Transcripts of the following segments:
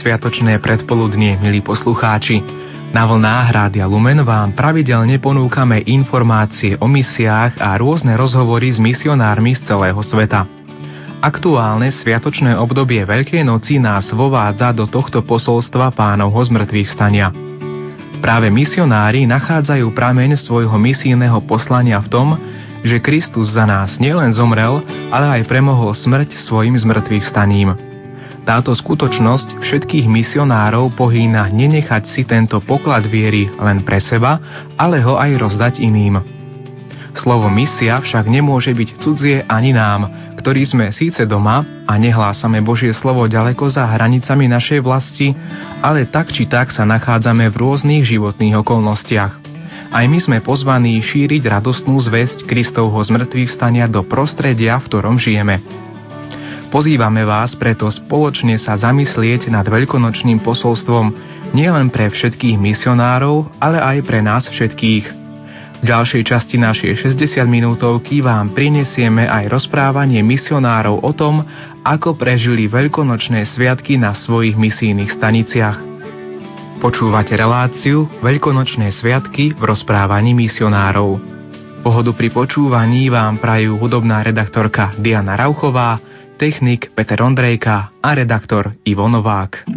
Sviatočné predpoludnie, milí poslucháči. Na vlnách Rádia Lumen vám pravidelne ponúkame informácie o misiách a rôzne rozhovory s misionármi z celého sveta. Aktuálne sviatočné obdobie Veľkej noci nás vovádza do tohto posolstva pánovho zmrtvých stania. Práve misionári nachádzajú prameň svojho misijného poslania v tom, že Kristus za nás nielen zomrel, ale aj premohol smrť svojim zmrtvých staním. Táto skutočnosť všetkých misionárov pohýna nenechať si tento poklad viery len pre seba, ale ho aj rozdať iným. Slovo misia však nemôže byť cudzie ani nám, ktorí sme síce doma a nehlásame Božie slovo ďaleko za hranicami našej vlasti, ale tak či tak sa nachádzame v rôznych životných okolnostiach. Aj my sme pozvaní šíriť radostnú zväzť Kristovho zmrtvých stania do prostredia, v ktorom žijeme. Pozývame vás preto spoločne sa zamyslieť nad veľkonočným posolstvom nielen pre všetkých misionárov, ale aj pre nás všetkých. V ďalšej časti našej 60 minútovky vám prinesieme aj rozprávanie misionárov o tom, ako prežili veľkonočné sviatky na svojich misijných staniciach. Počúvate reláciu Veľkonočné sviatky v rozprávaní misionárov. Pohodu pri počúvaní vám prajú hudobná redaktorka Diana Rauchová, technik Peter Ondrejka a redaktor Ivo Novák.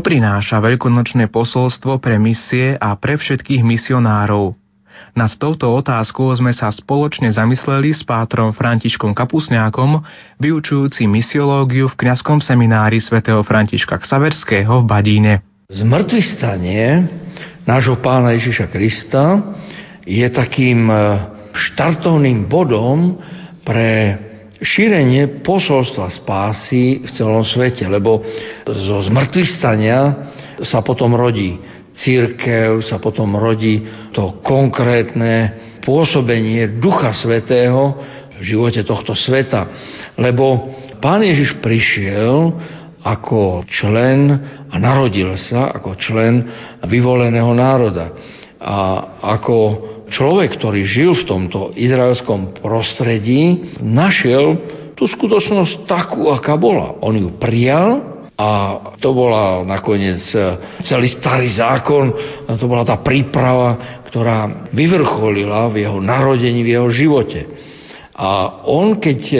Prináša veľkonočné posolstvo pre misie a pre všetkých misionárov? Nad touto otázkou sme sa spoločne zamysleli s pátrom Františkom Kapusňákom, vyučujúci misiológiu v kňazskom seminári svätého Františka Ksaverského v Badíne. Zmrtvistanie nášho pána Ježiša Krista je takým e, štartovným bodom pre šírenie posolstva spásy v celom svete, lebo zo zmrtvistania sa potom rodí církev, sa potom rodí to konkrétne pôsobenie Ducha Svetého v živote tohto sveta. Lebo Pán Ježiš prišiel ako člen a narodil sa ako člen vyvoleného národa. A ako človek, ktorý žil v tomto izraelskom prostredí, našiel tú skutočnosť takú, aká bola. On ju prijal a to bola nakoniec e, celý starý zákon, to bola tá príprava, ktorá vyvrcholila v jeho narodení, v jeho živote. A on, keď e,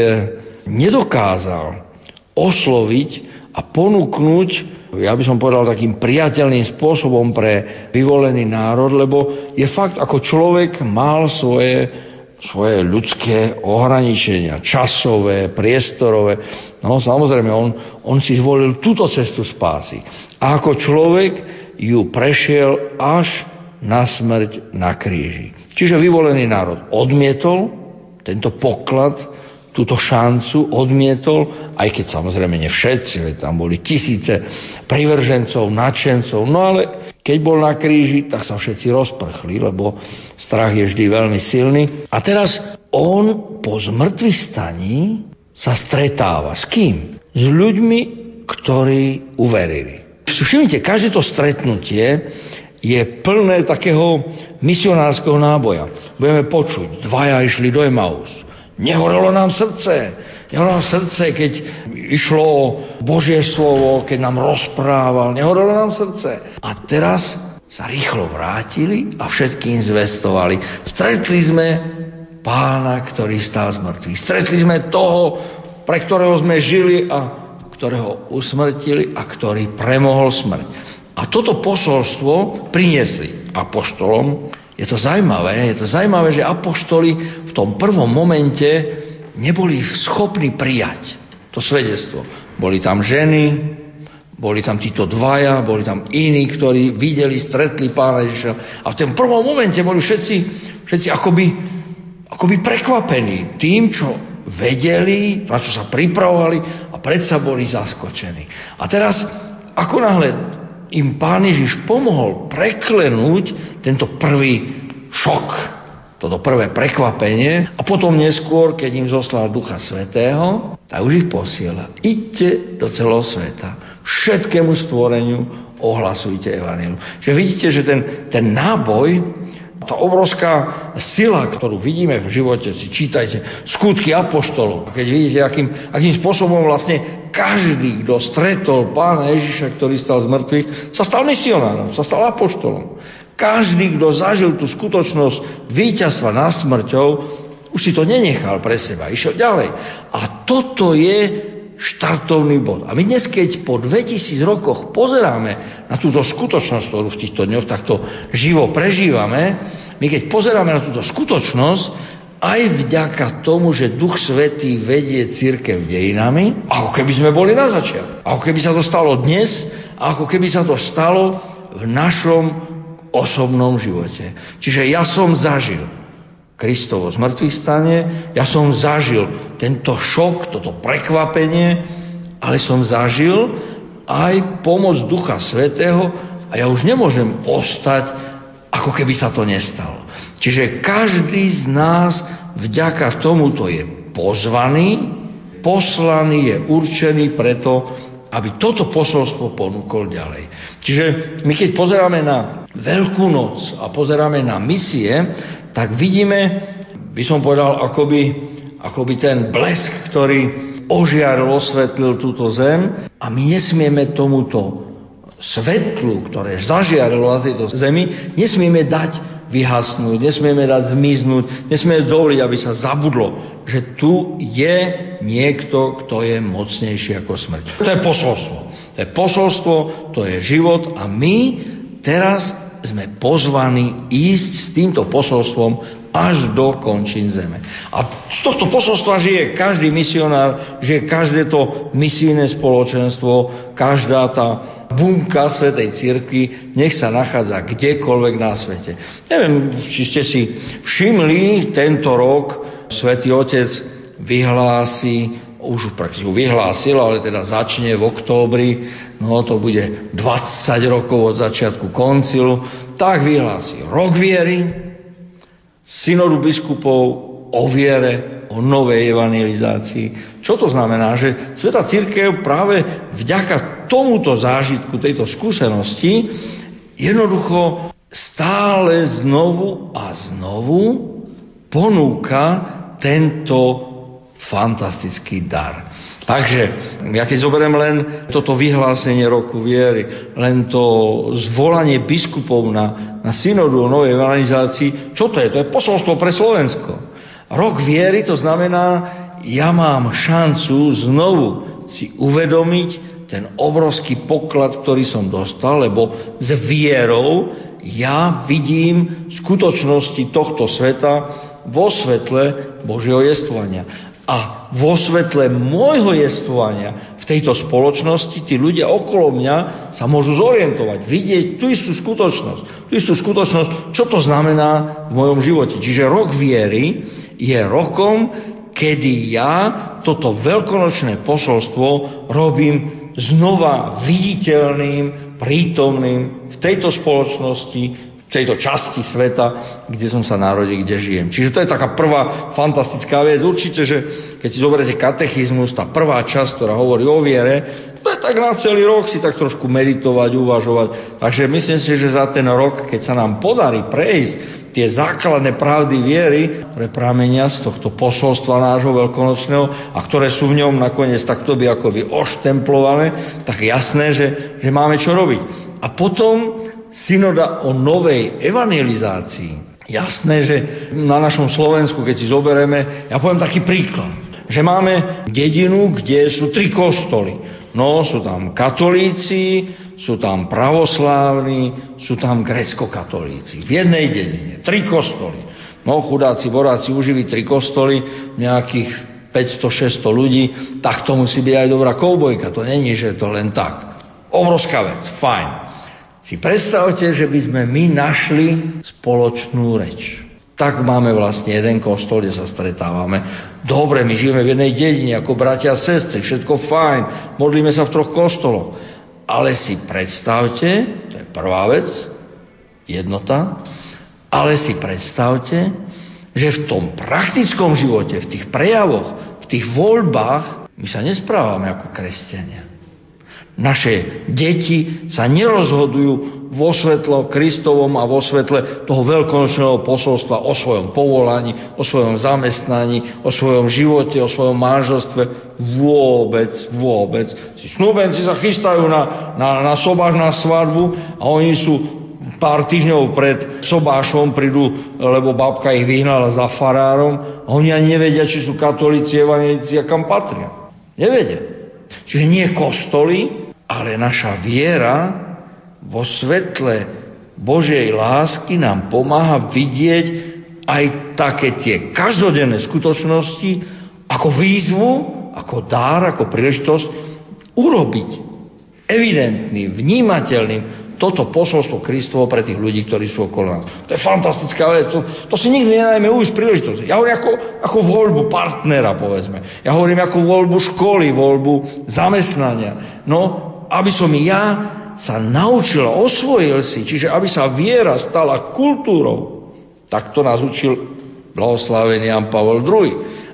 nedokázal osloviť a ponúknuť, ja by som povedal takým priateľným spôsobom pre vyvolený národ, lebo je fakt, ako človek mal svoje svoje ľudské ohraničenia, časové, priestorové. No samozrejme, on, on si zvolil túto cestu spásy. A ako človek ju prešiel až na smrť na kríži. Čiže vyvolený národ odmietol tento poklad, túto šancu, odmietol, aj keď samozrejme ne všetci, tam boli tisíce privržencov, nadšencov, no ale keď bol na kríži, tak sa všetci rozprchli, lebo strach je vždy veľmi silný. A teraz on po zmrtvý staní sa stretáva. S kým? S ľuďmi, ktorí uverili. Všimnite, každé to stretnutie je plné takého misionárskeho náboja. Budeme počuť, dvaja išli do Emaus. Nehorelo nám srdce. Nehorelo nám srdce, keď išlo o Božie slovo, keď nám rozprával. Nehorelo nám srdce. A teraz sa rýchlo vrátili a všetkým zvestovali. Stretli sme pána, ktorý stál z mŕtvych. Stretli sme toho, pre ktorého sme žili a ktorého usmrtili a ktorý premohol smrť. A toto posolstvo priniesli apoštolom je to zaujímavé, je to zaujímavé, že apoštoli v tom prvom momente neboli schopní prijať to svedectvo. Boli tam ženy, boli tam títo dvaja, boli tam iní, ktorí videli, stretli pána Ježiša. A v tom prvom momente boli všetci, všetci akoby, akoby prekvapení tým, čo vedeli, na čo sa pripravovali a predsa boli zaskočení. A teraz, ako náhle im Pán Ježiš pomohol preklenúť tento prvý šok, toto prvé prekvapenie a potom neskôr, keď im zoslal Ducha Svetého, tak už ich posiela. Iďte do celého sveta, všetkému stvoreniu ohlasujte Evangelium. Čiže vidíte, že ten, ten náboj tá obrovská sila, ktorú vidíme v živote, si čítajte skutky apoštolov, keď vidíte, akým, akým spôsobom vlastne každý, kto stretol pána Ježiša, ktorý stal z mŕtvych, sa stal misionárom, sa stal apoštolom. Každý, kto zažil tú skutočnosť víťazstva nad smrťou, už si to nenechal pre seba, išiel ďalej. A toto je štartovný bod. A my dnes, keď po 2000 rokoch pozeráme na túto skutočnosť, ktorú v týchto dňoch takto živo prežívame, my keď pozeráme na túto skutočnosť, aj vďaka tomu, že Duch Svetý vedie církev dejinami, ako keby sme boli na začiatku. Ako keby sa to stalo dnes, ako keby sa to stalo v našom osobnom živote. Čiže ja som zažil Kristovo zmrtvých stane, ja som zažil tento šok, toto prekvapenie, ale som zažil aj pomoc Ducha Svetého a ja už nemôžem ostať, ako keby sa to nestalo. Čiže každý z nás vďaka tomuto je pozvaný, poslaný, je určený preto, aby toto posolstvo ponúkol ďalej. Čiže my keď pozeráme na Veľkú noc a pozeráme na misie, tak vidíme, by som povedal, akoby, akoby ten blesk, ktorý ožiaril, osvetlil túto zem a my nesmieme tomuto svetlu, ktoré zažiarilo na tejto zemi, nesmieme dať vyhasnúť, nesmieme dať zmiznúť, nesmieme dovoliť, aby sa zabudlo, že tu je niekto, kto je mocnejší ako smrť. To je posolstvo. To je posolstvo, to je život a my teraz sme pozvaní ísť s týmto posolstvom až do končín zeme. A z tohto posolstva žije každý misionár, žije každé to misijné spoločenstvo, každá tá bunka Svetej Cirkvi, nech sa nachádza kdekoľvek na svete. Neviem, či ste si všimli, tento rok Svetý Otec vyhlási, už prakticky vyhlásil, ale teda začne v októbri, no to bude 20 rokov od začiatku koncilu, tak vyhlási rok viery, synodu biskupov o viere, o novej evangelizácii. Čo to znamená? Že Sveta Církev práve vďaka tomuto zážitku, tejto skúsenosti, jednoducho stále znovu a znovu ponúka tento fantastický dar. Takže, ja keď zoberiem len toto vyhlásenie roku viery, len to zvolanie biskupov na, na synodu o novej evangelizácii, čo to je? To je posolstvo pre Slovensko. Rok viery to znamená, ja mám šancu znovu si uvedomiť ten obrovský poklad, ktorý som dostal, lebo s vierou ja vidím skutočnosti tohto sveta vo svetle Božieho jestvania. A vo svetle môjho jestvovania v tejto spoločnosti tí ľudia okolo mňa sa môžu zorientovať, vidieť tú istú skutočnosť. Tú istú skutočnosť, čo to znamená v mojom živote. Čiže rok viery je rokom, kedy ja toto veľkonočné posolstvo robím znova viditeľným, prítomným v tejto spoločnosti, tejto časti sveta, kde som sa narodil, kde žijem. Čiže to je taká prvá fantastická vec. Určite, že keď si zoberiete katechizmus, tá prvá časť, ktorá hovorí o viere, to je tak na celý rok si tak trošku meditovať, uvažovať. Takže myslím si, že za ten rok, keď sa nám podarí prejsť tie základné pravdy viery, ktoré pramenia z tohto posolstva nášho veľkonočného a ktoré sú v ňom nakoniec takto by ako by oštemplované, tak jasné, že, že máme čo robiť. A potom synoda o novej evangelizácii. Jasné, že na našom Slovensku, keď si zoberieme, ja poviem taký príklad, že máme dedinu, kde sú tri kostoly. No, sú tam katolíci, sú tam pravoslávni, sú tam grecko-katolíci. V jednej dedine. Tri kostoly. No, chudáci boráci užili tri kostoly, nejakých 500-600 ľudí, tak to musí byť aj dobrá koubojka. To není, že to len tak. Obrovská vec, fajn si predstavte, že by sme my našli spoločnú reč. Tak máme vlastne jeden kostol, kde sa stretávame. Dobre, my žijeme v jednej dedine ako bratia a sestry, všetko fajn, modlíme sa v troch kostoloch. Ale si predstavte, to je prvá vec, jednota, ale si predstavte, že v tom praktickom živote, v tých prejavoch, v tých voľbách, my sa nesprávame ako kresťania. Naše deti sa nerozhodujú vo svetlo Kristovom a vo svetle toho veľkonočného posolstva o svojom povolaní, o svojom zamestnaní, o svojom živote, o svojom manželstve. Vôbec, vôbec. Si snúbenci sa chystajú na, na, na sobáš na svadbu a oni sú pár týždňov pred sobášom prídu, lebo babka ich vyhnala za farárom a oni ani nevedia, či sú katolíci, evangelíci a kam patria. Nevedia. Čiže nie kostoly, ale naša viera vo svetle Božej lásky nám pomáha vidieť aj také tie každodenné skutočnosti ako výzvu, ako dár, ako príležitosť urobiť evidentným, vnímateľným toto posolstvo Kristovo pre tých ľudí, ktorí sú okolo nás. To je fantastická vec. To, to si nikdy nenajme ujsť príležitosť. Ja hovorím ako, ako voľbu partnera, povedzme. Ja hovorím ako voľbu školy, voľbu zamestnania. No, aby som ja sa naučil, osvojil si, čiže aby sa viera stala kultúrou. Tak to nás učil blahoslavený Jan Pavel II.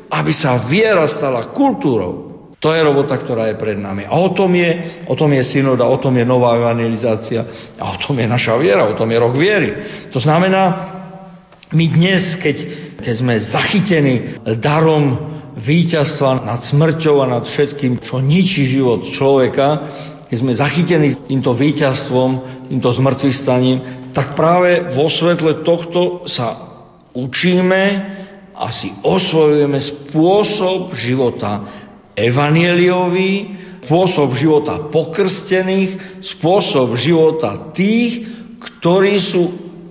Aby sa viera stala kultúrou. To je robota, ktorá je pred nami. A o tom je, o tom je synoda, o tom je nová evangelizácia a o tom je naša viera, o tom je rok viery. To znamená, my dnes, keď, keď sme zachytení darom víťazstva nad smrťou a nad všetkým, čo ničí život človeka, keď sme zachytení týmto víťazstvom, týmto zmrtvých staním, tak práve vo svetle tohto sa učíme a si osvojujeme spôsob života evanieliový, spôsob života pokrstených, spôsob života tých, ktorí sú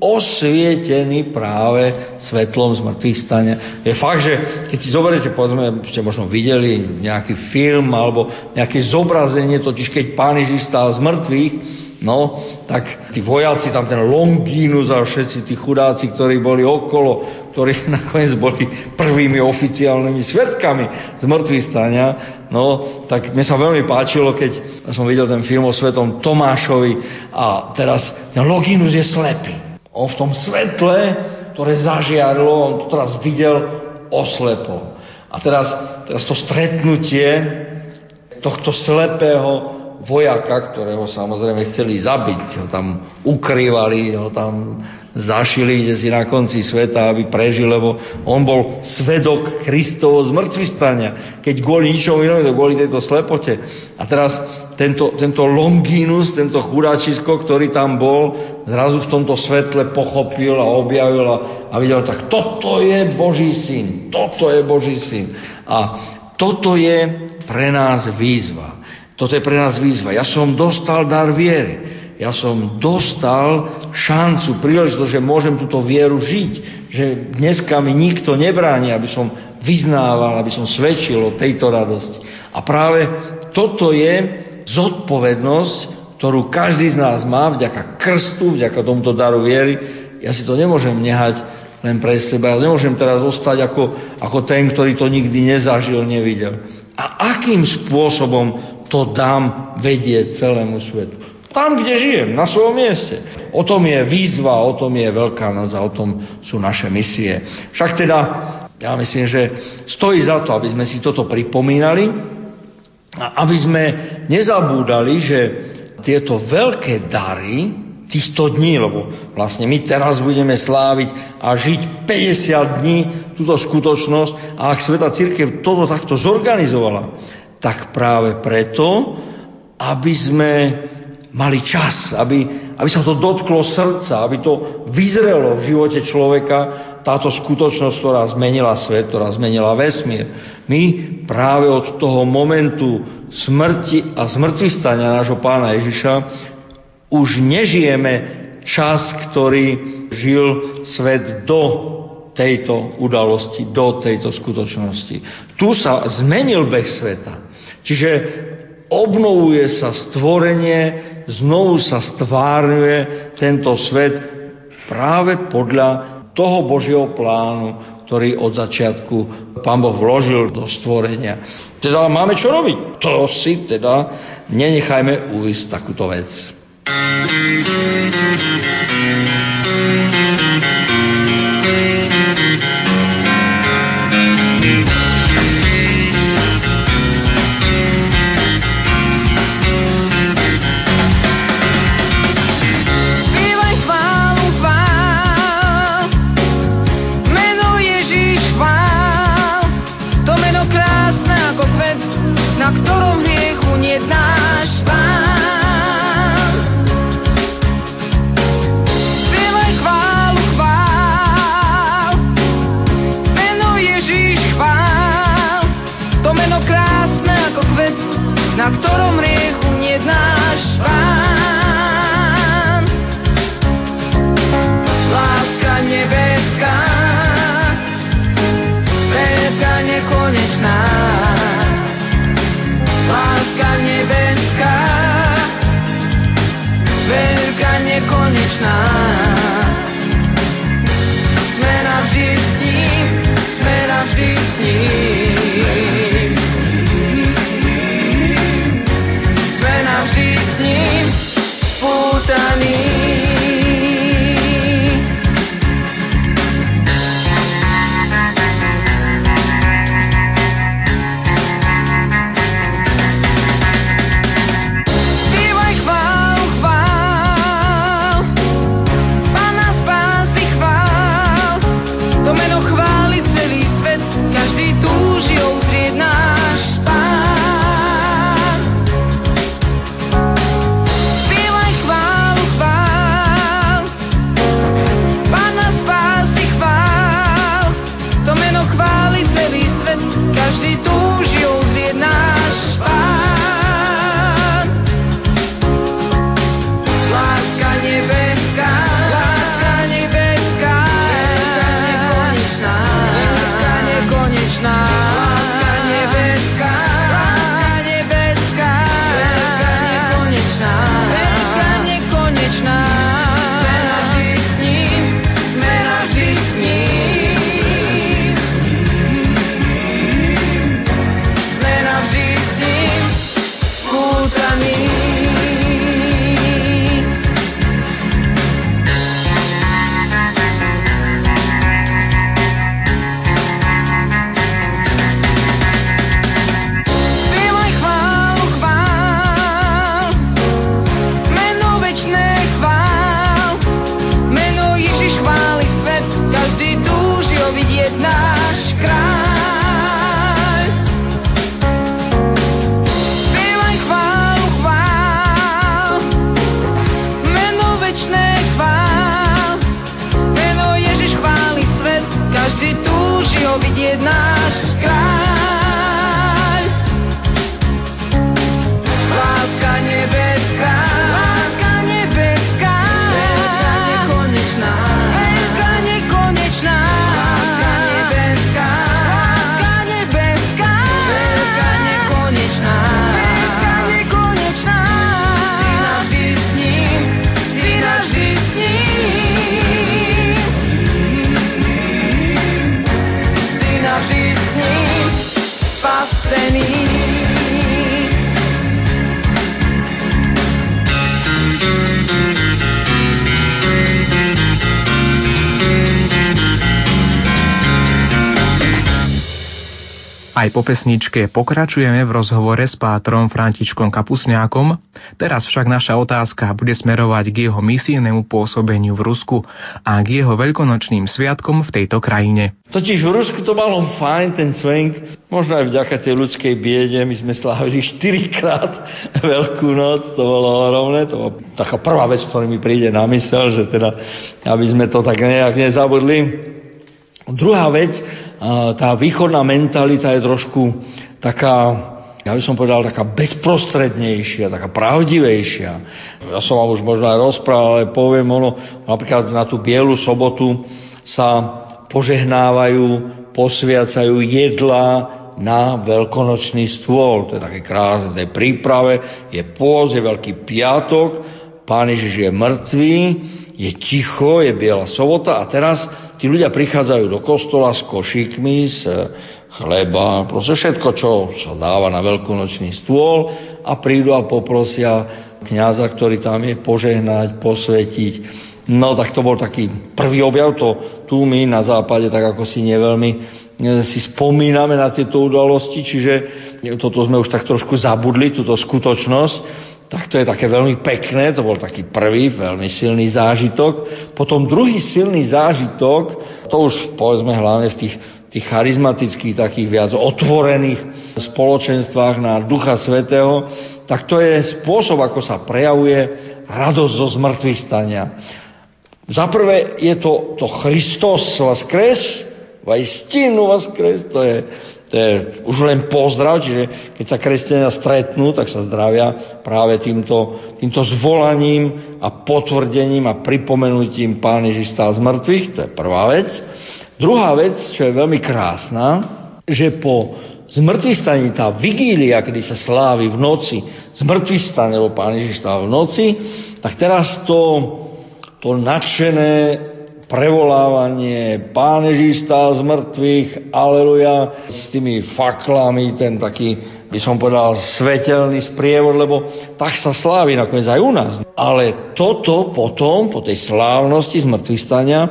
osvietení práve svetlom zmrtvých stania. Je fakt, že keď si zoberiete, povedzme, ste možno videli nejaký film alebo nejaké zobrazenie, totiž keď Pán Ježiš stál z mŕtvych, No, tak tí vojaci, tam ten Longínus a všetci tí chudáci, ktorí boli okolo, ktorí nakoniec boli prvými oficiálnymi svetkami z stania, no, tak mne sa veľmi páčilo, keď som videl ten film o svetom Tomášovi a teraz ten Longínus je slepý. On v tom svetle, ktoré zažiarilo, on to teraz videl oslepo. A teraz, teraz to stretnutie tohto slepého vojaka, ktorého samozrejme chceli zabiť, ho tam ukrývali, ho tam zašili kde si na konci sveta, aby prežil, lebo on bol svedok Kristovo zmrtvistania. Keď kvôli ničomu inému, to kvôli tejto slepote. A teraz tento, tento Longinus, tento chudáčisko, ktorý tam bol, zrazu v tomto svetle pochopil a objavil a, a videl, tak toto je Boží syn, toto je Boží syn. A toto je pre nás výzva. Toto je pre nás výzva. Ja som dostal dar viery. Ja som dostal šancu, príležitosť, že môžem túto vieru žiť. Že dneska mi nikto nebráni, aby som vyznával, aby som svedčil o tejto radosti. A práve toto je zodpovednosť, ktorú každý z nás má vďaka krstu, vďaka tomuto daru viery. Ja si to nemôžem nehať len pre seba. Ja nemôžem teraz ostať ako, ako ten, ktorý to nikdy nezažil, nevidel. A akým spôsobom to dám vedieť celému svetu. Tam, kde žijem, na svojom mieste. O tom je výzva, o tom je Veľká noc a o tom sú naše misie. Však teda, ja myslím, že stojí za to, aby sme si toto pripomínali a aby sme nezabúdali, že tieto veľké dary týchto dní, lebo vlastne my teraz budeme sláviť a žiť 50 dní túto skutočnosť a ak Sveta Církev toto takto zorganizovala, tak práve preto, aby sme mali čas, aby, aby sa to dotklo srdca, aby to vyzrelo v živote človeka, táto skutočnosť, ktorá zmenila svet, ktorá zmenila vesmír. My práve od toho momentu smrti a zmrtvistania nášho pána Ježiša už nežijeme čas, ktorý žil svet do tejto udalosti, do tejto skutočnosti. Tu sa zmenil beh sveta. Čiže obnovuje sa stvorenie, znovu sa stvárňuje tento svet práve podľa toho Božieho plánu, ktorý od začiatku Pán Boh vložil do stvorenia. Teda máme čo robiť? To si teda nenechajme ujsť takúto vec. Aj po pesničke pokračujeme v rozhovore s pátrom Františkom Kapusňákom. Teraz však naša otázka bude smerovať k jeho misijnému pôsobeniu v Rusku a k jeho veľkonočným sviatkom v tejto krajine. Totiž v Rusku to malo fajn ten svenk, možno aj vďaka tej ľudskej biede. My sme slávili 4 krát Veľkú noc, to bolo ohromné. To bola taká prvá vec, ktorá mi príde na mysel, že teda, aby sme to tak nejak nezabudli. Druhá vec, tá východná mentalita je trošku taká, ja by som povedal, taká bezprostrednejšia, taká pravdivejšia. Ja som vám už možno aj rozprával, ale poviem ono, napríklad na tú bielu sobotu sa požehnávajú, posviacajú jedla na veľkonočný stôl. To je také krásne, v tej príprave je pôz, je veľký piatok, Pán Ježiš je mŕtvý, je ticho, je biela sobota a teraz tí ľudia prichádzajú do kostola s košíkmi, s chleba, proste všetko, čo sa dáva na veľkonočný stôl a prídu a poprosia kniaza, ktorý tam je, požehnať, posvetiť. No tak to bol taký prvý objav, to tu my na západe tak ako si neveľmi e, si spomíname na tieto udalosti, čiže toto sme už tak trošku zabudli, túto skutočnosť tak to je také veľmi pekné, to bol taký prvý veľmi silný zážitok. Potom druhý silný zážitok, to už povedzme hlavne v tých, tých charizmatických, takých viac otvorených spoločenstvách na Ducha Svetého, tak to je spôsob, ako sa prejavuje radosť zo zmrtvých stania. Za prvé je to, to Christos vás kres, vajstinu vás kres, to je to je už len pozdrav, čiže keď sa kresťania stretnú, tak sa zdravia práve týmto, týmto zvolaním a potvrdením a pripomenutím Pán Ježiš stál z mŕtvych, to je prvá vec. Druhá vec, čo je veľmi krásna, že po zmrtvých staní, tá vigília, kedy sa slávi v noci, zmrtvých stane, lebo Pán Ježiš stál v noci, tak teraz to, to nadšené prevolávanie, Pán Ježíš stál z mŕtvych, aleluja, s tými faklami, ten taký, by som povedal, svetelný sprievod, lebo tak sa slávi nakoniec aj u nás. Ale toto potom, po tej slávnosti z mŕtvych stania,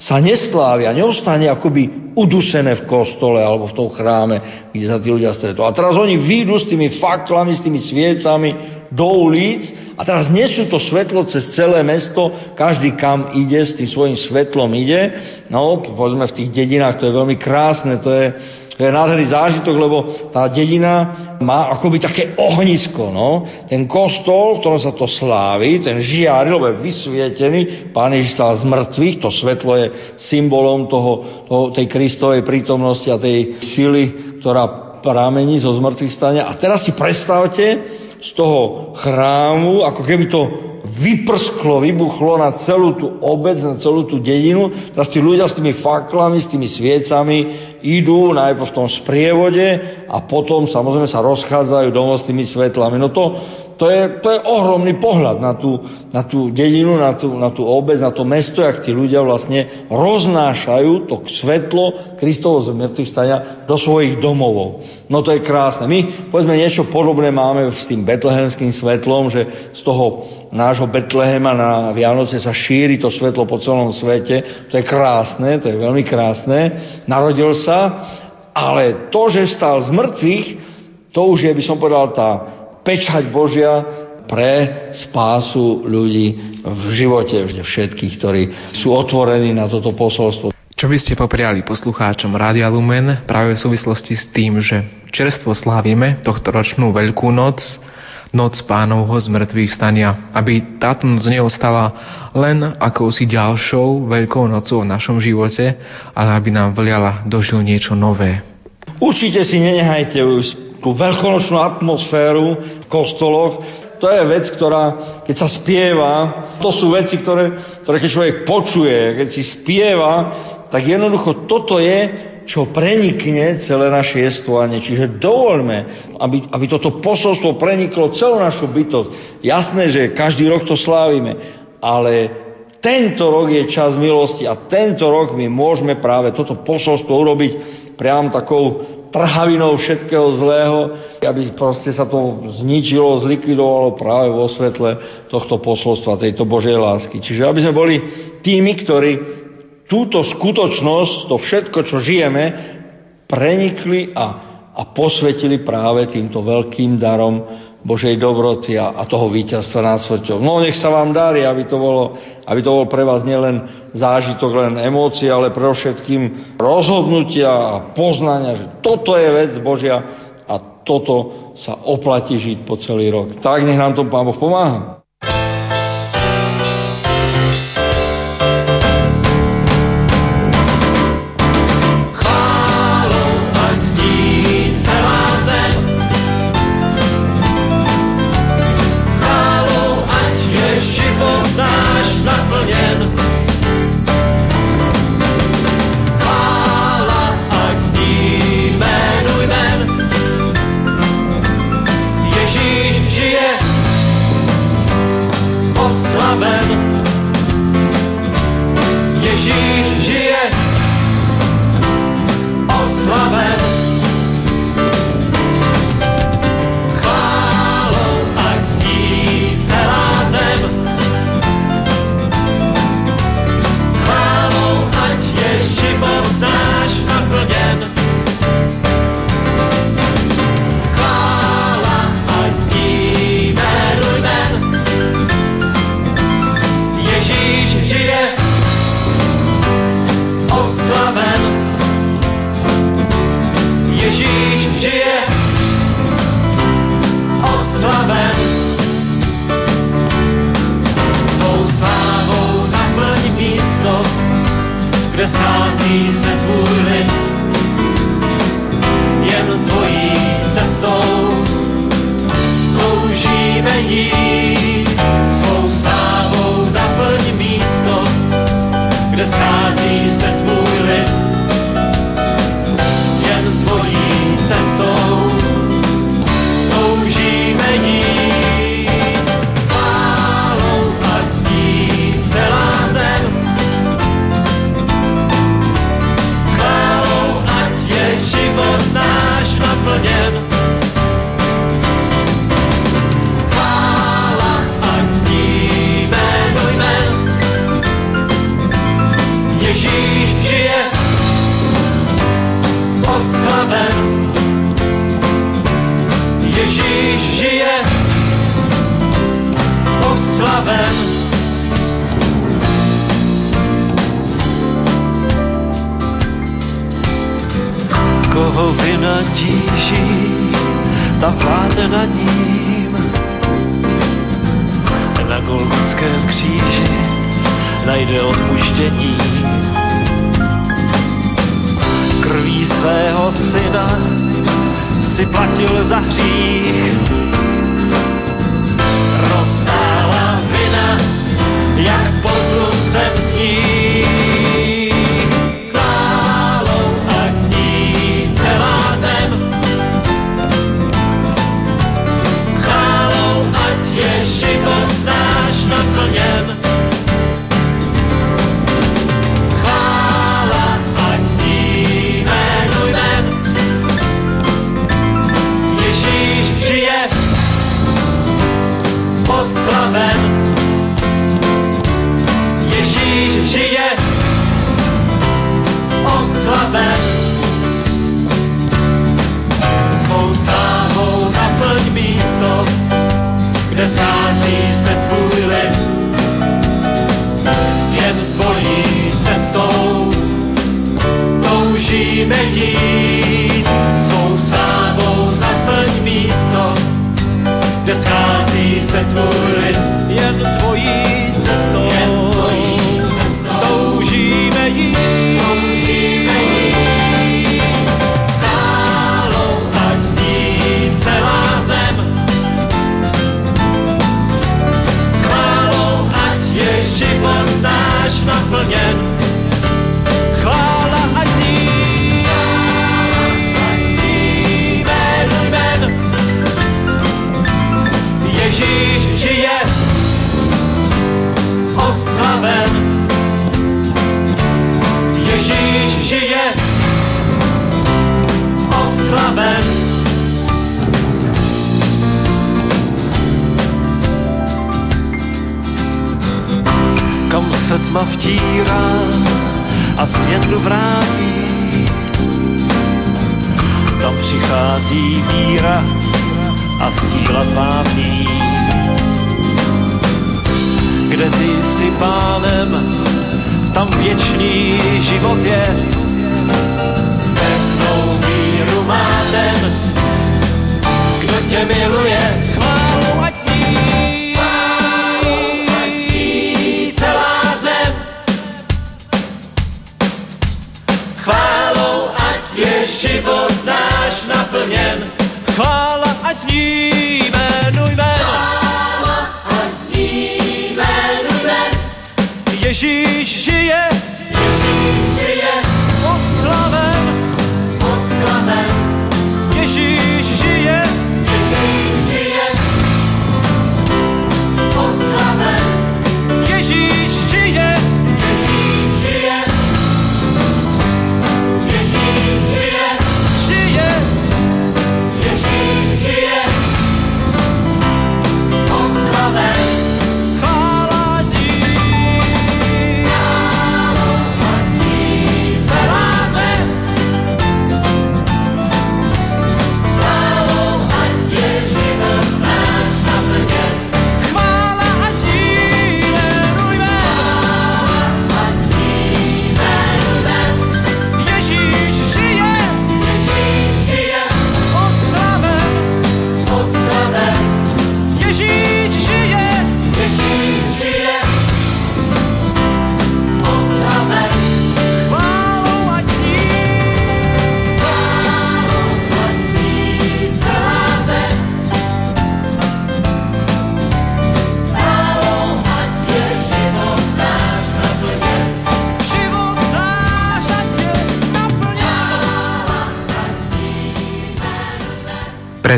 sa neslávi a neostane akoby udusené v kostole alebo v tom chráme, kde sa tí ľudia stretú. A teraz oni výjdu s tými faklami, s tými sviecami, do ulic a teraz nesú to svetlo cez celé mesto, každý kam ide, s tým svojim svetlom ide. No, povedzme v tých dedinách, to je veľmi krásne, to je, to je nádherný zážitok, lebo tá dedina má akoby také ohnisko, no. Ten kostol, v ktorom sa to slávi, ten žiari, lebo je vysvietený, Pán Ježiš stal z mŕtvych, to svetlo je symbolom toho, toho, tej Kristovej prítomnosti a tej sily, ktorá pramení zo zmrtvých stania. A teraz si predstavte, z toho chrámu, ako keby to vyprsklo, vybuchlo na celú tú obec, na celú tú dedinu. Teraz tí ľudia s tými faklami, s tými sviecami idú najprv v tom sprievode a potom samozrejme sa rozchádzajú domov s tými svetlami. No to, to je, to je ohromný pohľad na tú, na tú dedinu, na tú, na tú obec, na to mesto, jak tí ľudia vlastne roznášajú to svetlo Kristovo z mŕtvych stania do svojich domovov. No to je krásne. My, povedzme, niečo podobné máme s tým betlehemským svetlom, že z toho nášho Betlehema na Vianoce sa šíri to svetlo po celom svete. To je krásne, to je veľmi krásne. Narodil sa, ale to, že stal z mŕtvych, to už je, by som povedal, tá pečať Božia pre spásu ľudí v živote všetkých, ktorí sú otvorení na toto posolstvo. Čo by ste popriali poslucháčom Rádia Lumen práve v súvislosti s tým, že čerstvo slávime tohto ročnú Veľkú noc, noc pánovho zmrtvých stania, aby táto noc neostala len akousi ďalšou veľkou nocou v našom živote, ale aby nám vliala do niečo nové. Určite si nenehajte tú veľkonočnú atmosféru v kostoloch, to je vec, ktorá, keď sa spieva, to sú veci, ktoré, ktoré keď človek počuje, keď si spieva, tak jednoducho toto je, čo prenikne celé naše jestvovanie. Čiže dovoľme, aby, aby toto posolstvo preniklo celú našu bytosť. Jasné, že každý rok to slávime, ale tento rok je čas milosti a tento rok my môžeme práve toto posolstvo urobiť priam takou trhavinou všetkého zlého, aby proste sa to zničilo, zlikvidovalo práve vo svetle tohto posolstva, tejto Božej lásky. Čiže aby sme boli tými, ktorí túto skutočnosť, to všetko, čo žijeme, prenikli a, a posvetili práve týmto veľkým darom Božej dobroty a, a toho víťazstva nad smrťou. No nech sa vám darí, aby to bolo, aby to bol pre vás nielen zážitok, len emócie, ale pre všetkým rozhodnutia a poznania, že toto je vec Božia a toto sa oplatí žiť po celý rok. Tak nech nám to Pán Boh pomáha.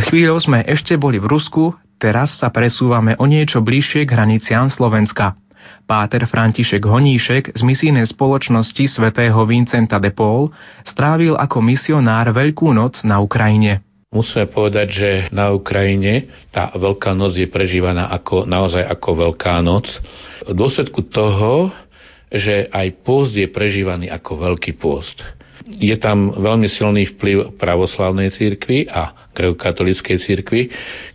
Pred chvíľou sme ešte boli v Rusku, teraz sa presúvame o niečo bližšie k hraniciam Slovenska. Páter František Honíšek z misijnej spoločnosti svätého Vincenta de Paul strávil ako misionár Veľkú noc na Ukrajine. Musíme povedať, že na Ukrajine tá Veľká noc je prežívaná ako, naozaj ako Veľká noc. V dôsledku toho, že aj pôst je prežívaný ako Veľký pôst. Je tam veľmi silný vplyv pravoslavnej církvy a grekokatolíckej církvy,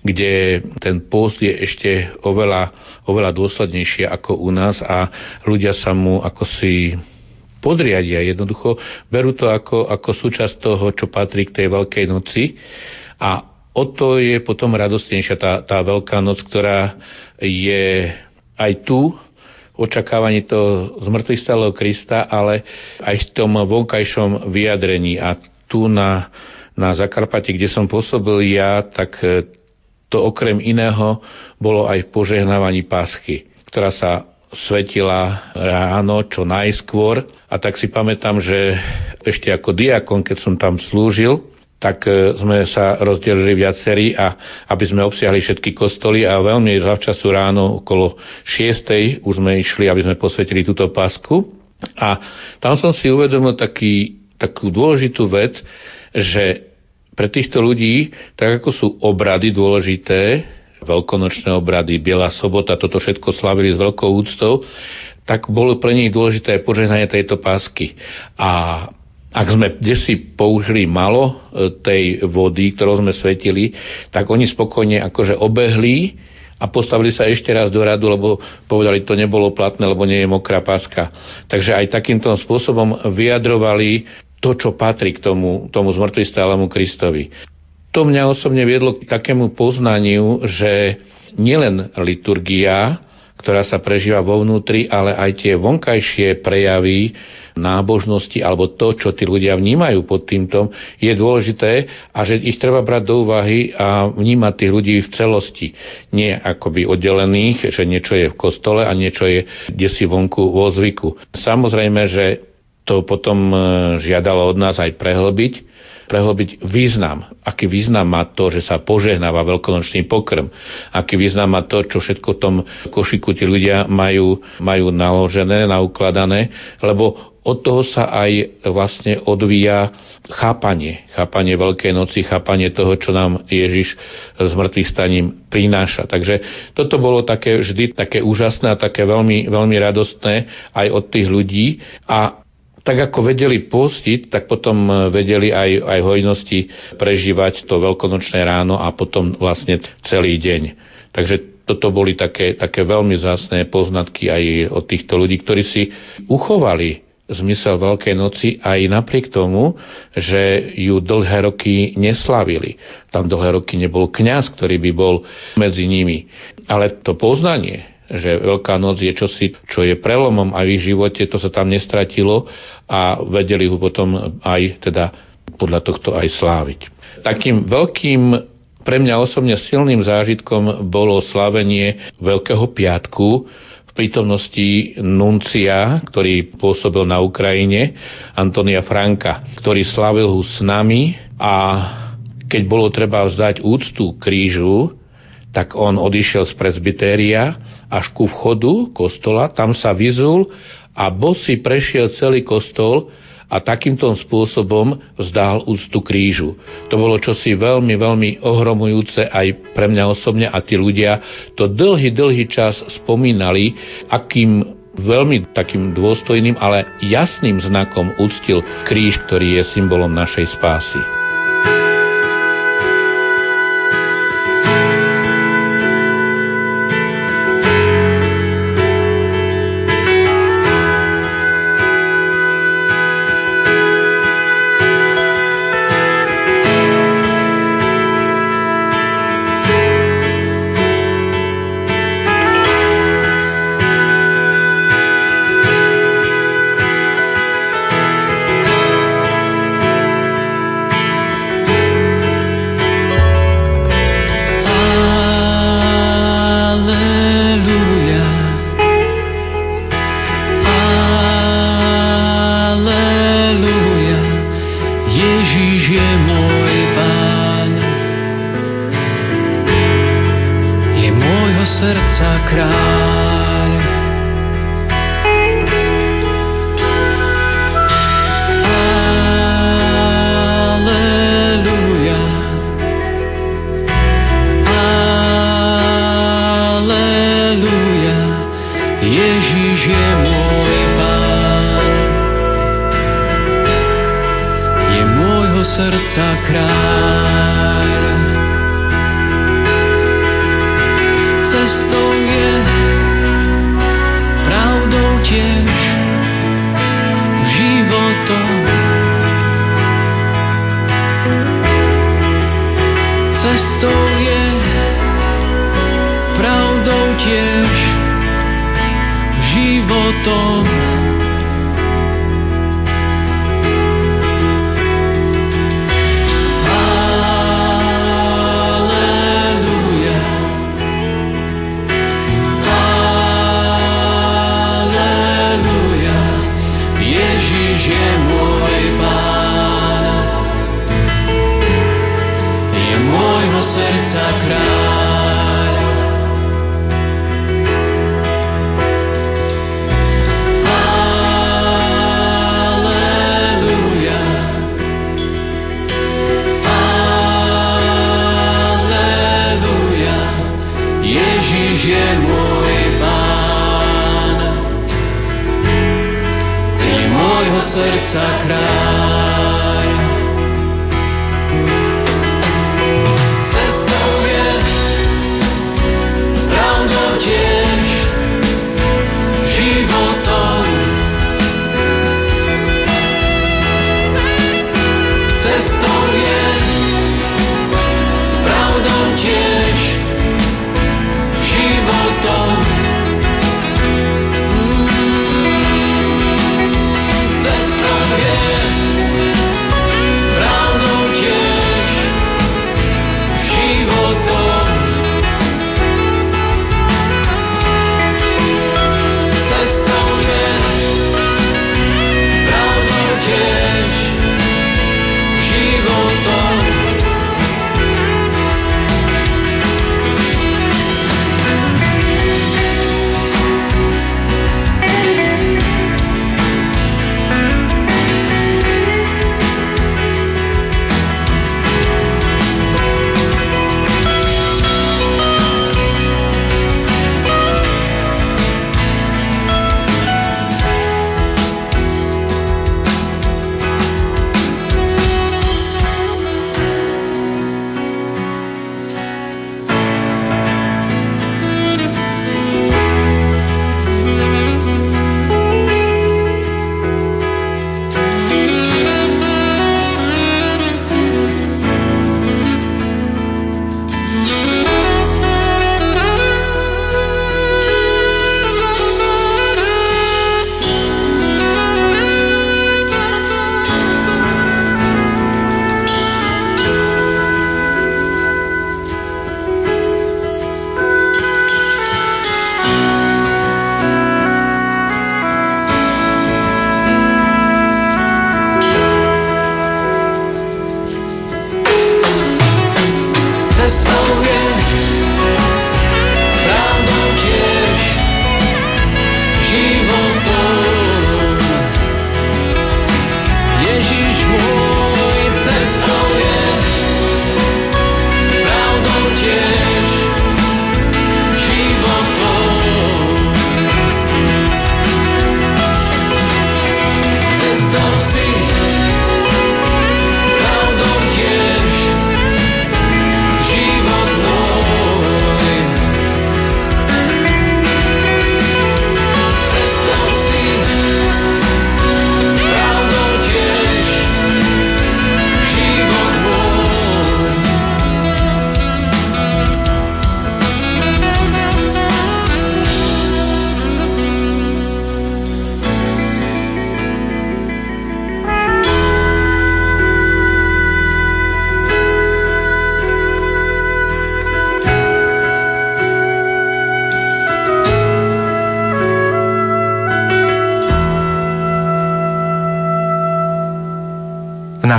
kde ten pôst je ešte oveľa, oveľa dôslednejšie ako u nás a ľudia sa mu ako si podriadia. Jednoducho berú to ako, ako súčasť toho, čo patrí k tej Veľkej noci a o to je potom radostnejšia tá, tá Veľká noc, ktorá je aj tu očakávaní toho zmrtvých Krista, ale aj v tom vonkajšom vyjadrení. A tu na, na Zakarpati, kde som pôsobil ja, tak e, to okrem iného bolo aj v požehnávaní pásky, ktorá sa svetila ráno čo najskôr. A tak si pamätám, že ešte ako diakon, keď som tam slúžil, tak e, sme sa rozdelili viacerí a aby sme obsiahli všetky kostoly a veľmi zavčasu ráno okolo 6. už sme išli, aby sme posvetili túto pásku. A tam som si uvedomil taký, takú dôležitú vec, že pre týchto ľudí, tak ako sú obrady dôležité, veľkonočné obrady, Biela sobota, toto všetko slavili s veľkou úctou, tak bolo pre nich dôležité požehnanie tejto pásky. A ak sme desi použili malo e, tej vody, ktorou sme svetili, tak oni spokojne akože obehli a postavili sa ešte raz do radu, lebo povedali, to nebolo platné, lebo nie je mokrá páska. Takže aj takýmto spôsobom vyjadrovali to, čo patrí k tomu, tomu zmrtvystálému Kristovi. To mňa osobne viedlo k takému poznaniu, že nielen liturgia, ktorá sa prežíva vo vnútri, ale aj tie vonkajšie prejavy nábožnosti alebo to, čo tí ľudia vnímajú pod týmto, je dôležité a že ich treba brať do úvahy a vnímať tých ľudí v celosti. Nie akoby oddelených, že niečo je v kostole a niečo je kde si vonku vo zvyku. Samozrejme, že to potom e, žiadalo od nás aj prehlbiť, prehlbiť význam. Aký význam má to, že sa požehnáva veľkonočný pokrm. Aký význam má to, čo všetko v tom košiku tí ľudia majú, majú naložené, naukladané, lebo od toho sa aj vlastne odvíja chápanie. Chápanie Veľkej noci, chápanie toho, čo nám Ježiš s mŕtvych staním prináša. Takže toto bolo také vždy také úžasné a také veľmi, veľmi radostné aj od tých ľudí. A tak ako vedeli postiť, tak potom vedeli aj, aj hojnosti prežívať to veľkonočné ráno a potom vlastne celý deň. Takže toto boli také, také veľmi zásne poznatky aj od týchto ľudí, ktorí si uchovali zmysel Veľkej noci aj napriek tomu, že ju dlhé roky neslavili. Tam dlhé roky nebol kňaz, ktorý by bol medzi nimi. Ale to poznanie, že Veľká noc je čosi, čo je prelomom aj v ich živote, to sa tam nestratilo a vedeli ho potom aj teda podľa tohto aj sláviť. Takým veľkým pre mňa osobne silným zážitkom bolo slavenie Veľkého piatku, prítomnosti nuncia, ktorý pôsobil na Ukrajine, Antonia Franka, ktorý slavil ho s nami a keď bolo treba vzdať úctu krížu, tak on odišiel z presbytéria až ku vchodu kostola, tam sa vyzul a bosy prešiel celý kostol a takýmto spôsobom vzdal úctu krížu. To bolo čosi veľmi, veľmi ohromujúce aj pre mňa osobne a tí ľudia to dlhý, dlhý čas spomínali, akým veľmi takým dôstojným, ale jasným znakom uctil kríž, ktorý je symbolom našej spásy.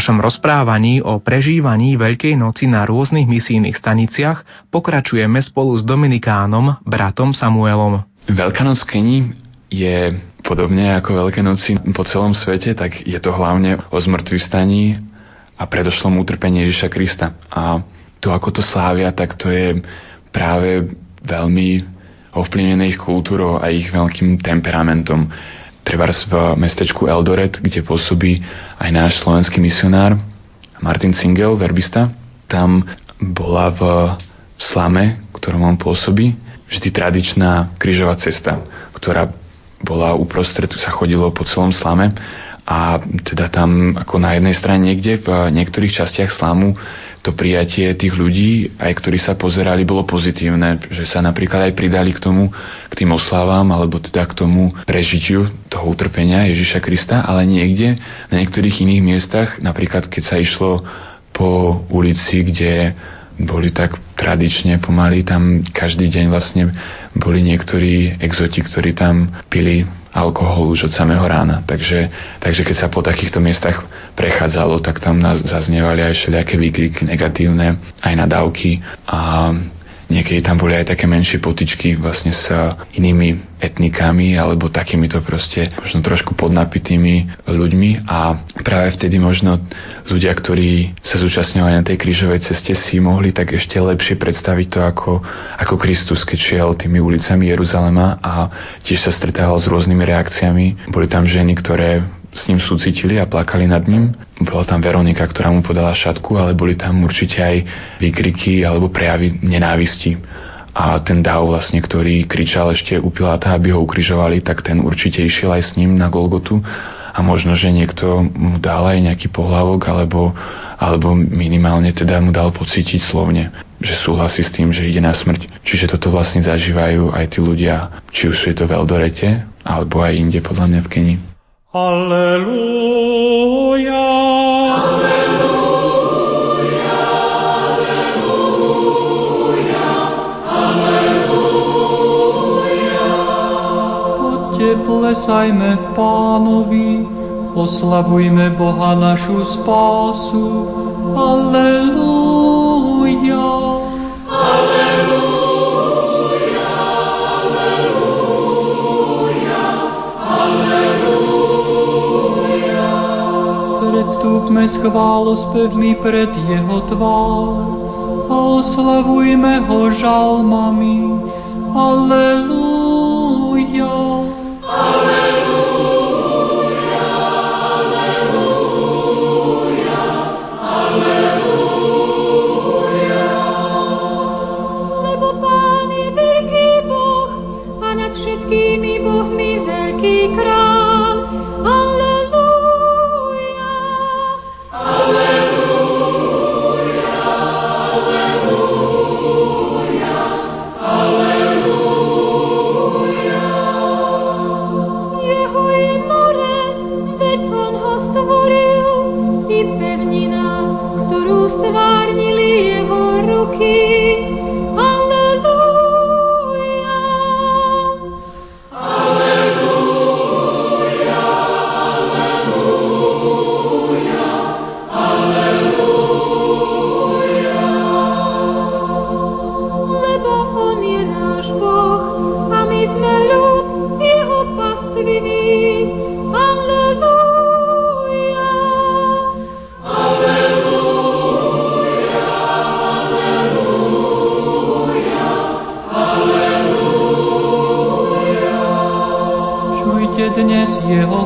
Našom rozprávaní o prežívaní Veľkej noci na rôznych misijných staniciach pokračujeme spolu s Dominikánom, bratom Samuelom. Veľká noc Keni je podobne ako Veľké noci po celom svete, tak je to hlavne o zmrtvý staní a predošlom utrpení Ježiša Krista. A to, ako to slávia, tak to je práve veľmi ovplyvnené ich kultúrou a ich veľkým temperamentom trebárs v mestečku Eldoret, kde pôsobí aj náš slovenský misionár Martin Singel, verbista. Tam bola v slame, ktorom on pôsobí, vždy tradičná krížová cesta, ktorá bola uprostred, sa chodilo po celom slame a teda tam ako na jednej strane niekde v niektorých častiach slamu to prijatie tých ľudí, aj ktorí sa pozerali, bolo pozitívne, že sa napríklad aj pridali k tomu, k tým oslavám, alebo teda k tomu prežitiu toho utrpenia Ježiša Krista, ale niekde, na niektorých iných miestach, napríklad keď sa išlo po ulici, kde boli tak tradične pomaly, tam každý deň vlastne boli niektorí exoti, ktorí tam pili alkohol už od samého rána. Takže, takže keď sa po takýchto miestach prechádzalo, tak tam nás zaznievali aj všelijaké výkriky negatívne, aj nadávky a Niekedy tam boli aj také menšie potičky vlastne s inými etnikami alebo takýmito proste možno trošku podnapitými ľuďmi a práve vtedy možno ľudia, ktorí sa zúčastňovali na tej krížovej ceste si mohli tak ešte lepšie predstaviť to ako, ako Kristus, keď šiel tými ulicami Jeruzalema a tiež sa stretával s rôznymi reakciami. Boli tam ženy, ktoré s ním súcitili a plakali nad ním. Bola tam Veronika, ktorá mu podala šatku, ale boli tam určite aj výkriky alebo prejavy nenávisti. A ten dáv vlastne, ktorý kričal ešte u Piláta, aby ho ukrižovali, tak ten určite išiel aj s ním na Golgotu a možno, že niekto mu dal aj nejaký pohlavok alebo, alebo minimálne teda mu dal pocítiť slovne, že súhlasí s tým, že ide na smrť. Čiže toto vlastne zažívajú aj tí ľudia, či už je to v Eldorete, alebo aj inde podľa mňa v Keni. Alleluja. Alleluja. Alleluja. Alleluja. Poďte, plesajme v pánovi, oslavujme Boha našu spásu. Alleluja. Predstúpme s chválospevmi pred Jeho tvár a oslavujme Ho žalmami. Aleluja.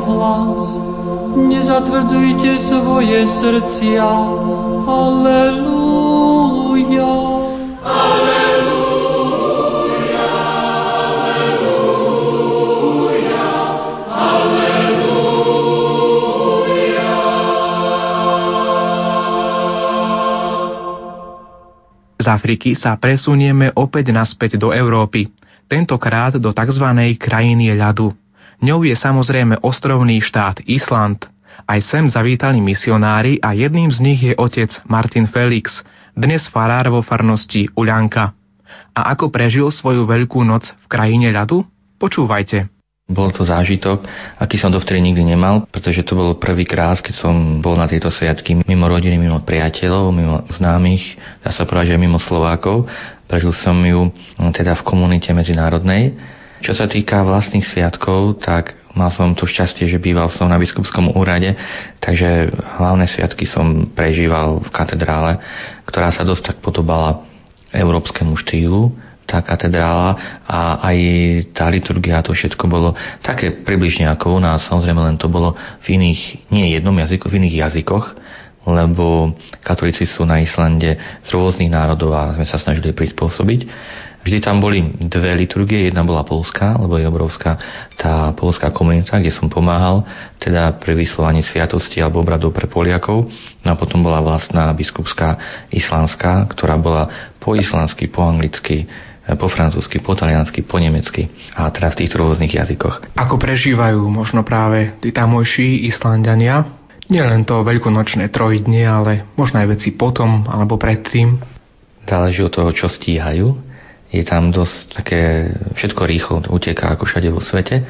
Hlas, nezatvrdzujte svoje srdcia. Aleluja. Z Afriky sa presunieme opäť naspäť do Európy, tentokrát do tzv. krajiny ľadu. Ňou je samozrejme ostrovný štát Island. Aj sem zavítali misionári a jedným z nich je otec Martin Felix, dnes farár vo farnosti Uľanka. A ako prežil svoju veľkú noc v krajine ľadu? Počúvajte. Bol to zážitok, aký som dovtedy nikdy nemal, pretože to bol prvý krás, keď som bol na tejto sviatky mimo rodiny, mimo priateľov, mimo známych, dá sa povedať, že mimo Slovákov. Prežil som ju no, teda v komunite medzinárodnej. Čo sa týka vlastných sviatkov, tak mal som to šťastie, že býval som na biskupskom úrade, takže hlavné sviatky som prežíval v katedrále, ktorá sa dosť tak podobala európskemu štýlu tá katedrála a aj tá liturgia, to všetko bolo také približne ako u nás. Samozrejme len to bolo v iných, nie jednom jazyku, v iných jazykoch, lebo katolíci sú na Islande z rôznych národov a sme sa snažili prispôsobiť. Vždy tam boli dve liturgie, jedna bola polská, lebo je obrovská tá polská komunita, kde som pomáhal, teda pri vyslovaní sviatosti alebo obradov pre Poliakov. No a potom bola vlastná biskupská islandská, ktorá bola po islandsky, po anglicky, po francúzsky, po taliansky, po nemecky a teda v týchto rôznych jazykoch. Ako prežívajú možno práve tí tamojší Islandania? Nielen to veľkonočné trojdnie, ale možno aj veci potom alebo predtým. Záleží od toho, čo stíhajú. Je tam dosť také, všetko rýchlo uteká ako všade vo svete.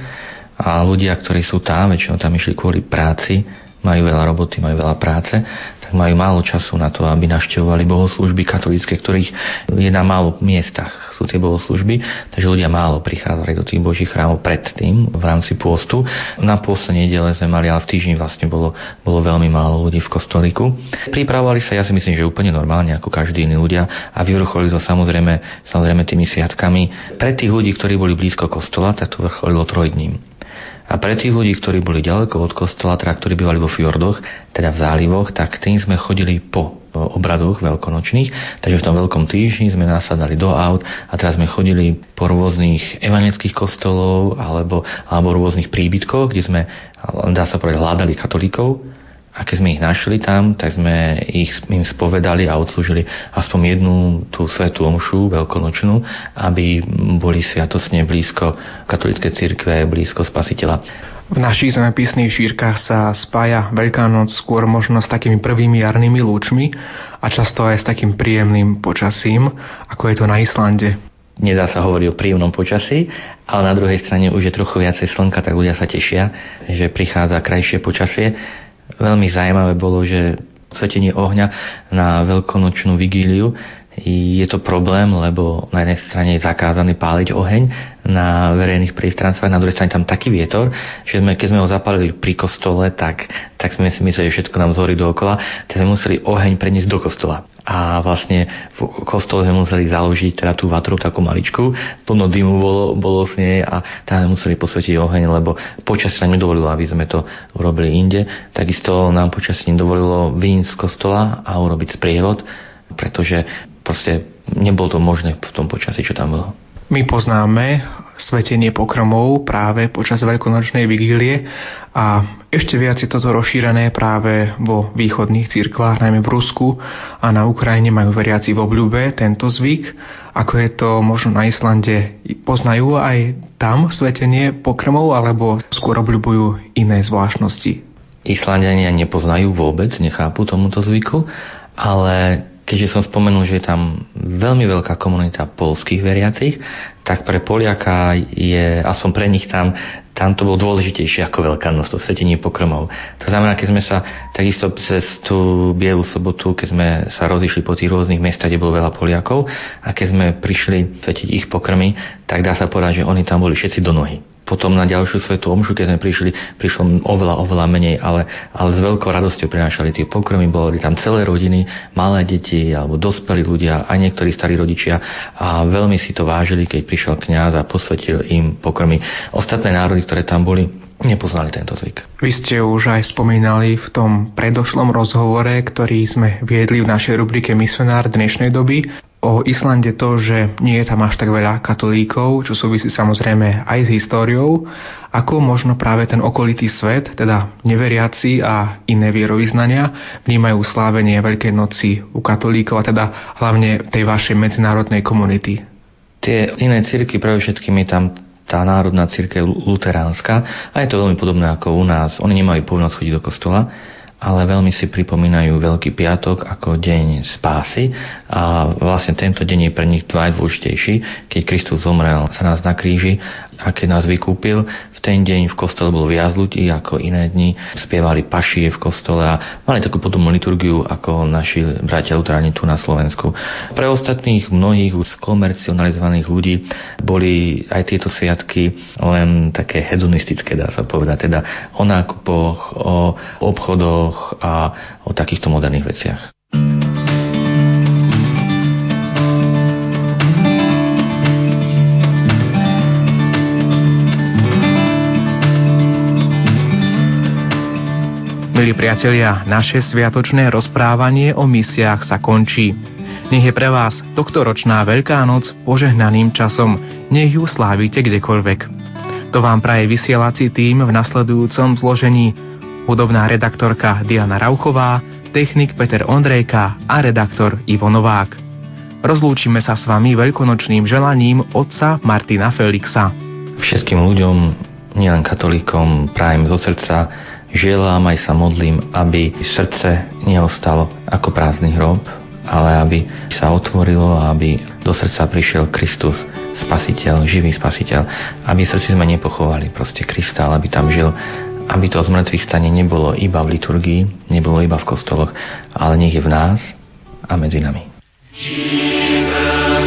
A ľudia, ktorí sú tam, väčšinou tam išli kvôli práci, majú veľa roboty, majú veľa práce, tak majú málo času na to, aby navštevovali bohoslužby katolícke, ktorých je na málo miestach sú tie bohoslužby, takže ľudia málo prichádzali do tých božích chrámov predtým v rámci pôstu. Na pôste nedele sme mali, ale v týždni vlastne bolo, bolo veľmi málo ľudí v kostolíku. Pripravovali sa, ja si myslím, že úplne normálne, ako každý iný ľudia a vyvrcholili to samozrejme, samozrejme tými sviatkami. Pre tých ľudí, ktorí boli blízko kostola, tak to vrcholilo trojdním. A pre tých ľudí, ktorí boli ďaleko od kostola, teda ktorí bývali vo fjordoch, teda v zálivoch, tak tým sme chodili po obradoch veľkonočných, takže v tom veľkom týždni sme nasadali do aut a teraz sme chodili po rôznych evangelických kostolov alebo, alebo rôznych príbytkoch, kde sme, dá sa povedať, hľadali katolíkov a keď sme ich našli tam, tak sme ich im spovedali a odslúžili aspoň jednu tú svetú omšu veľkonočnú, aby boli sviatosne blízko katolíckej cirkve, blízko spasiteľa. V našich zemepisných šírkach sa spája Veľká noc skôr možno s takými prvými jarnými lúčmi a často aj s takým príjemným počasím, ako je to na Islande. Nedá sa hovoriť o príjemnom počasí, ale na druhej strane už je trochu viacej slnka, tak ľudia sa tešia, že prichádza krajšie počasie Veľmi zaujímavé bolo, že svetenie ohňa na veľkonočnú vigíliu je to problém, lebo na jednej strane je zakázaný páliť oheň na verejných priestranstvách, na druhej strane tam taký vietor, že sme, keď sme ho zapálili pri kostole, tak, tak sme si mysleli, že všetko nám zhorí dookola, tak sme museli oheň preniesť do kostola. A vlastne v kostole sme museli založiť teda tú vatru takú maličku, plno dymu bolo, bolo s nej a tam sme museli posvetiť oheň, lebo počasie nám nedovolilo, aby sme to urobili inde. Takisto nám počasie nedovolilo vyjsť z kostola a urobiť sprievod, pretože proste nebolo to možné v tom počasí, čo tam bolo. My poznáme svetenie pokrmov práve počas veľkonočnej vigílie a ešte viac je toto rozšírené práve vo východných cirkvách, najmä v Rusku a na Ukrajine majú veriaci v obľúbe tento zvyk. Ako je to možno na Islande, poznajú aj tam svetenie pokrmov alebo skôr obľúbujú iné zvláštnosti? Islandiania nepoznajú vôbec, nechápu tomuto zvyku, ale keďže som spomenul, že je tam veľmi veľká komunita polských veriacich, tak pre Poliaka je, aspoň pre nich tam, tam to bolo dôležitejšie ako Veľká noc, to svetenie pokrmov. To znamená, keď sme sa takisto cez tú Bielu sobotu, keď sme sa rozišli po tých rôznych mestách, kde bolo veľa Poliakov a keď sme prišli svetiť ich pokrmy, tak dá sa povedať, že oni tam boli všetci do nohy potom na ďalšiu svetú omšu, keď sme prišli, prišlo oveľa, oveľa menej, ale, ale s veľkou radosťou prinášali tie pokrmy, boli tam celé rodiny, malé deti alebo dospelí ľudia, aj niektorí starí rodičia a veľmi si to vážili, keď prišiel kňaz a posvetil im pokrmy. Ostatné národy, ktoré tam boli, nepoznali tento zvyk. Vy ste už aj spomínali v tom predošlom rozhovore, ktorý sme viedli v našej rubrike Misionár dnešnej doby, o Islande to, že nie je tam až tak veľa katolíkov, čo súvisí samozrejme aj s históriou, ako možno práve ten okolitý svet, teda neveriaci a iné vierovýznania, vnímajú slávenie Veľkej noci u katolíkov a teda hlavne tej vašej medzinárodnej komunity. Tie iné cirky, pre všetkým je tam tá národná církev luteránska a je to veľmi podobné ako u nás. Oni nemajú povinnosť chodiť do kostola, ale veľmi si pripomínajú Veľký piatok ako deň spásy. A vlastne tento deň je pre nich najdôležitejší, keď Kristus zomrel sa nás na kríži a keď nás vykúpil. V ten deň v kostole bol viac ľudí ako iné dni, spievali pašie v kostole a mali takú podobnú liturgiu ako naši bratia Luteráni tu na Slovensku. Pre ostatných mnohých skomercionalizovaných ľudí boli aj tieto sviatky len také hedonistické, dá sa povedať, teda o nákupoch, o obchodoch, a o takýchto moderných veciach. Milí priatelia, naše sviatočné rozprávanie o misiách sa končí. Nech je pre vás tohtoročná Veľká noc požehnaným časom, nech ju slávite kdekoľvek. To vám praje vysielací tým v nasledujúcom zložení hudobná redaktorka Diana Rauchová, technik Peter Ondrejka a redaktor Ivo Novák. Rozlúčime sa s vami veľkonočným želaním otca Martina Felixa. Všetkým ľuďom, nielen katolíkom, prajem zo srdca, želám aj sa modlím, aby srdce neostalo ako prázdny hrob, ale aby sa otvorilo a aby do srdca prišiel Kristus, spasiteľ, živý spasiteľ, aby srdci sme nepochovali proste Krista, ale aby tam žil aby to zmrtvých stane nebolo iba v liturgii, nebolo iba v kostoloch, ale nech je v nás a medzi nami. Žij.